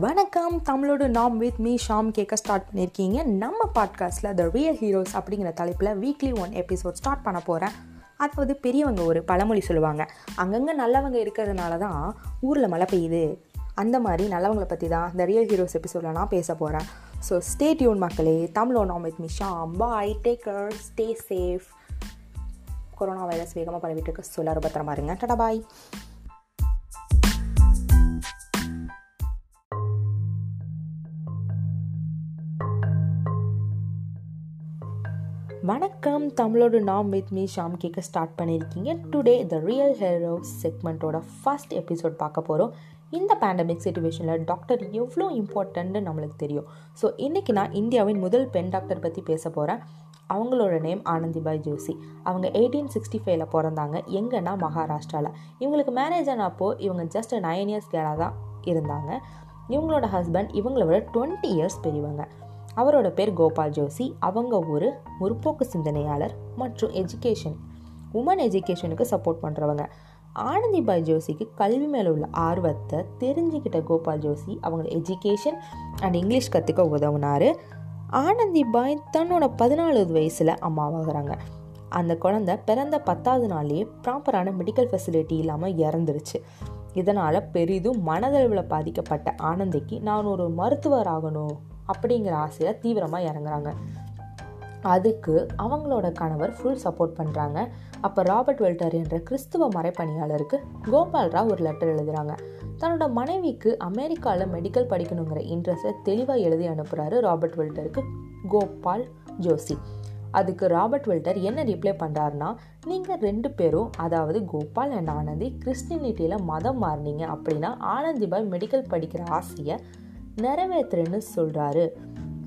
வணக்கம். தமிழோட நாம் வித் மீ ஷாம் கேட்க ஸ்டார்ட் பண்ணியிருக்கீங்க நம்ம பாட்காஸ்ட்டில் த ரியல் ஹீரோஸ் அப்படிங்கிற தலைப்பில் வீக்லி ஒன் எபிசோட் ஸ்டார்ட் பண்ண போகிறேன் அதாவது பெரியவங்க ஒரு பழமொழி சொல்லுவாங்க. அங்கங்கே நல்லவங்க இருக்கிறதுனால தான் ஊரில் மழை பெய்யுது. அந்த மாதிரி நல்லவங்களை பற்றி தான் இந்த ரியல் ஹீரோஸ் எபிசோடில் நான் பேச போகிறேன் ஸோ ஸ்டே டியூன் மக்களே. தமிழோ நாம் with me Sham. Bye take care stay safe corona virus வேகமாக பரவிட்டு இருக்கு. சொல்லாரு பத்திரமா இருங்க. டடா பாய் வணக்கம். தமிழோட நாம் வித் மீ ஷாம் கேட்க ஸ்டார்ட் பண்ணியிருக்கீங்க. டுடே த ரியல் ஹீரோ செக்மெண்ட்டோட ஃபர்ஸ்ட் எபிசோட் பார்க்க போகிறோம் இந்த பேண்டமிக் சுச்சுவேஷனில் டாக்டர் எவ்வளோ இம்பார்ட்டன்ட்னு நம்மளுக்கு தெரியும். ஸோ இன்றைக்கி நான் இந்தியாவின் முதல் பெண் டாக்டர் பற்றி பேச போகிறேன் அவங்களோட நேம் ஆனந்திபாய் ஜோஷி. அவங்க எயிட்டீன் சிக்ஸ்டி ஃபைவ்ல பிறந்தாங்க. எங்கன்னா மகாராஷ்டிராவில் இவங்களுக்கு மேரேஜ் ஆனப்போ இவங்க ஜஸ்ட் நைன் இயர்ஸ் கேராக தான் இருந்தாங்க. இவங்களோட ஹஸ்பண்ட் இவங்கள விட டுவெண்ட்டி இயர்ஸ் பெரியவங்க. அவரோட பேர் கோபால் ஜோஷி. அவங்க ஒரு முற்போக்கு சிந்தனையாளர் மற்றும் எஜுகேஷன் உமன் எஜுகேஷனுக்கு சப்போர்ட் பண்ணுறவங்க ஆனந்திபாய் ஜோஷிக்கு கல்வி மேலே உள்ள ஆர்வத்தை தெரிஞ்சுக்கிட்ட கோபால் ஜோஷி அவங்க எஜுகேஷன் அண்ட் இங்கிலீஷ் கற்றுக்க உதவுனார். ஆனந்திபாய் தன்னோட பதினாலு வயசில் அம்மாவாகிறாங்க. அந்த குழந்தை பிறந்த பத்தாவது நாள்லேயே ப்ராப்பரான மெடிக்கல் ஃபெசிலிட்டி இல்லாமல் இறந்துருச்சு. இதனால் பெரிதும் மனதளவில் பாதிக்கப்பட்ட ஆனந்திக்கு நான் ஒரு மருத்துவர் ஆகணும். அப்படிங்கிற ஆசையில் தீவிரமாக இறங்குறாங்க. அதுக்கு அவங்களோட கணவர் ஃபுல் சப்போர்ட் பண்ணுறாங்க அப்போ ராபர்ட் வெல்டர் என்ற கிறிஸ்துவ மறைப்பணியாளருக்கு கோபால் ராவ் ஒரு லெட்டர் எழுதுகிறாங்க தன்னோட மனைவிக்கு அமெரிக்காவில் மெடிக்கல் படிக்கணுங்கிற இன்ட்ரெஸ்ட்டை தெளிவாக எழுதி அனுப்புகிறாரு ராபர்ட் வெல்டருக்கு கோபால் ஜோஷி. அதுக்கு ராபர்ட் வெல்டர் என்ன ரிப்ளை பண்ணுறாருன்னா நீங்கள் ரெண்டு பேரும் அதாவது கோபால் அண்ட் ஆனந்தி கிறிஸ்டினிட்டியில் மதம் மாறினீங்க அப்படின்னா ஆனந்திபாய் மெடிக்கல் படிக்கிற ஆசையை நிறைவேற்றுறேன்னு சொல்கிறாரு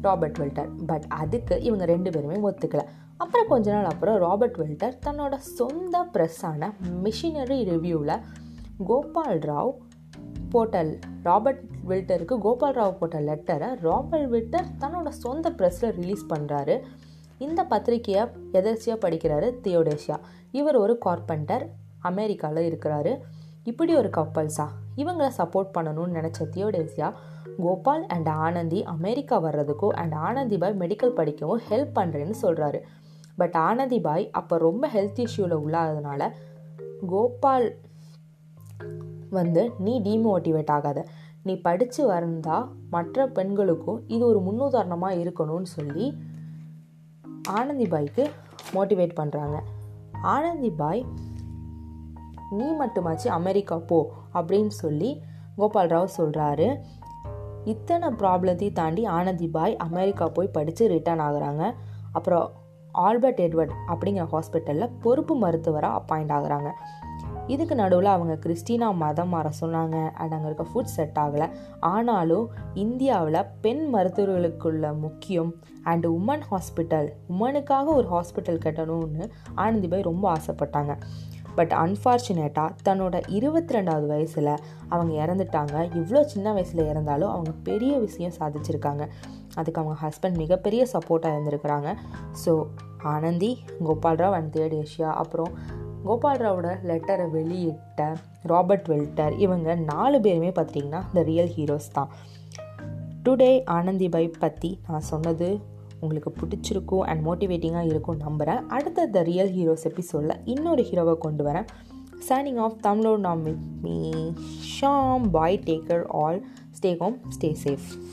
ராபர்ட் வெல்டர். பட் அதுக்கு இவங்க ரெண்டு பேருமே ஒத்துக்கல. அப்புறம் கொஞ்ச நாள் அப்புறம் ராபர்ட் வெல்டர் தன்னோட சொந்த ப்ரெஸ்ஸான மிஷினரி ரிவ்யூவில் கோபால் ராவ் போட்டல் ராபர்ட் வில்டருக்கு கோபால் ராவ் போட்ட லெட்டரை ராபர்ட் வில்டர் தன்னோட சொந்த ப்ரெஸ்ஸில் ரிலீஸ் பண்ணுறாரு இந்த பத்திரிக்கையை எதர்ச்சியாக படிக்கிறாரு தியோடேஷியா. இவர் ஒரு கார்பெண்டர் அமெரிக்காவில் இருக்கிறாரு. இப்படி ஒரு கப்பல்ஸா இவங்களை சப்போர்ட் பண்ணணும்னு நினச்ச Theodosia Gopal and Anandi America வர்றதுக்கும் அண்ட் ஆனந்தி பாய் மெடிக்கல் படிக்கவும் ஹெல்ப் பண்ணுறேன்னு சொல்கிறாரு பட் ஆனந்தி பாய் அப்போ ரொம்ப ஹெல்த் இஷ்யூவில் உள்ளாததுனால கோபால் வந்து நீ டீமோட்டிவேட் ஆகாத. நீ படித்து வந்தால் மற்ற பெண்களுக்கும் இது ஒரு முன்னுதாரணமாக இருக்கணும்னு சொல்லி ஆனந்தி பாய்க்கு மோட்டிவேட் பண்ணுறாங்க ஆனந்தி பாய் நீ மட்டுமாச்சு அமெரிக்கா போ அப்படின்னு சொல்லி கோபால் ராவ் சொல்கிறாரு இத்தனை ப்ராப்ளத்தையும் தாண்டி ஆனந்தி பாய் அமெரிக்கா போய் படித்து ரிட்டர்ன் ஆகுறாங்க. அப்புறம் ஆல்பர்ட் எட்வர்ட் அப்படிங்கிற ஹாஸ்பிட்டலில் பொறுப்பு மருத்துவராக அப்பாயிண்ட் ஆகுறாங்க. இதுக்கு நடுவில் அவங்க கிறிஸ்டினா மதம் மாற சொன்னாங்க. அண்ட் அங்கே இருக்க ஃபுட் செட் ஆகலை. ஆனாலும் இந்தியாவில் பெண் மருத்துவர்களுக்குள்ள முக்கியம் அண்டு உமன் ஹாஸ்பிட்டல் உமனுக்காக ஒரு ஹாஸ்பிட்டல் கட்டணும்னு ஆனந்திபாய் ரொம்ப ஆசைப்பட்டாங்க. பட் அன்ஃபார்ச்சுனேட்டாக தன்னோட இருபத்தி ரெண்டாவது வயசில் அவங்க இறந்துட்டாங்க. இவ்வளோ சின்ன வயசில் இறந்தாலும் அவங்க பெரிய விஷயம் சாதிச்சிருக்காங்க. அதுக்கு அவங்க ஹஸ்பண்ட் மிகப்பெரிய சப்போர்ட்டாக இருந்திருக்கிறாங்க. So Anandi Gopalrao and third Asia அப்புறம் கோபால்ராவோட லெட்டரை வெளியிட்ட ராபர்ட் வெல்டர் இவங்க நாலு பேருமே பார்த்துட்டிங்கன்னா இந்த ரியல் ஹீரோஸ் தான். டுடே ஆனந்திபாய் பற்றி நான் சொன்னது உங்களுக்கு பிடிச்சிருக்கும் அண்ட் மோட்டிவேட்டிங்காக இருக்கும் நம்புகிறேன் அடுத்த த ரியல் ஹீரோஸ் எபிசோடில் இன்னொரு ஹீரோவை கொண்டு வரேன். சைனிங் ஆஃப் தமிழோடு நாம் me Sham bye take care all stay home stay safe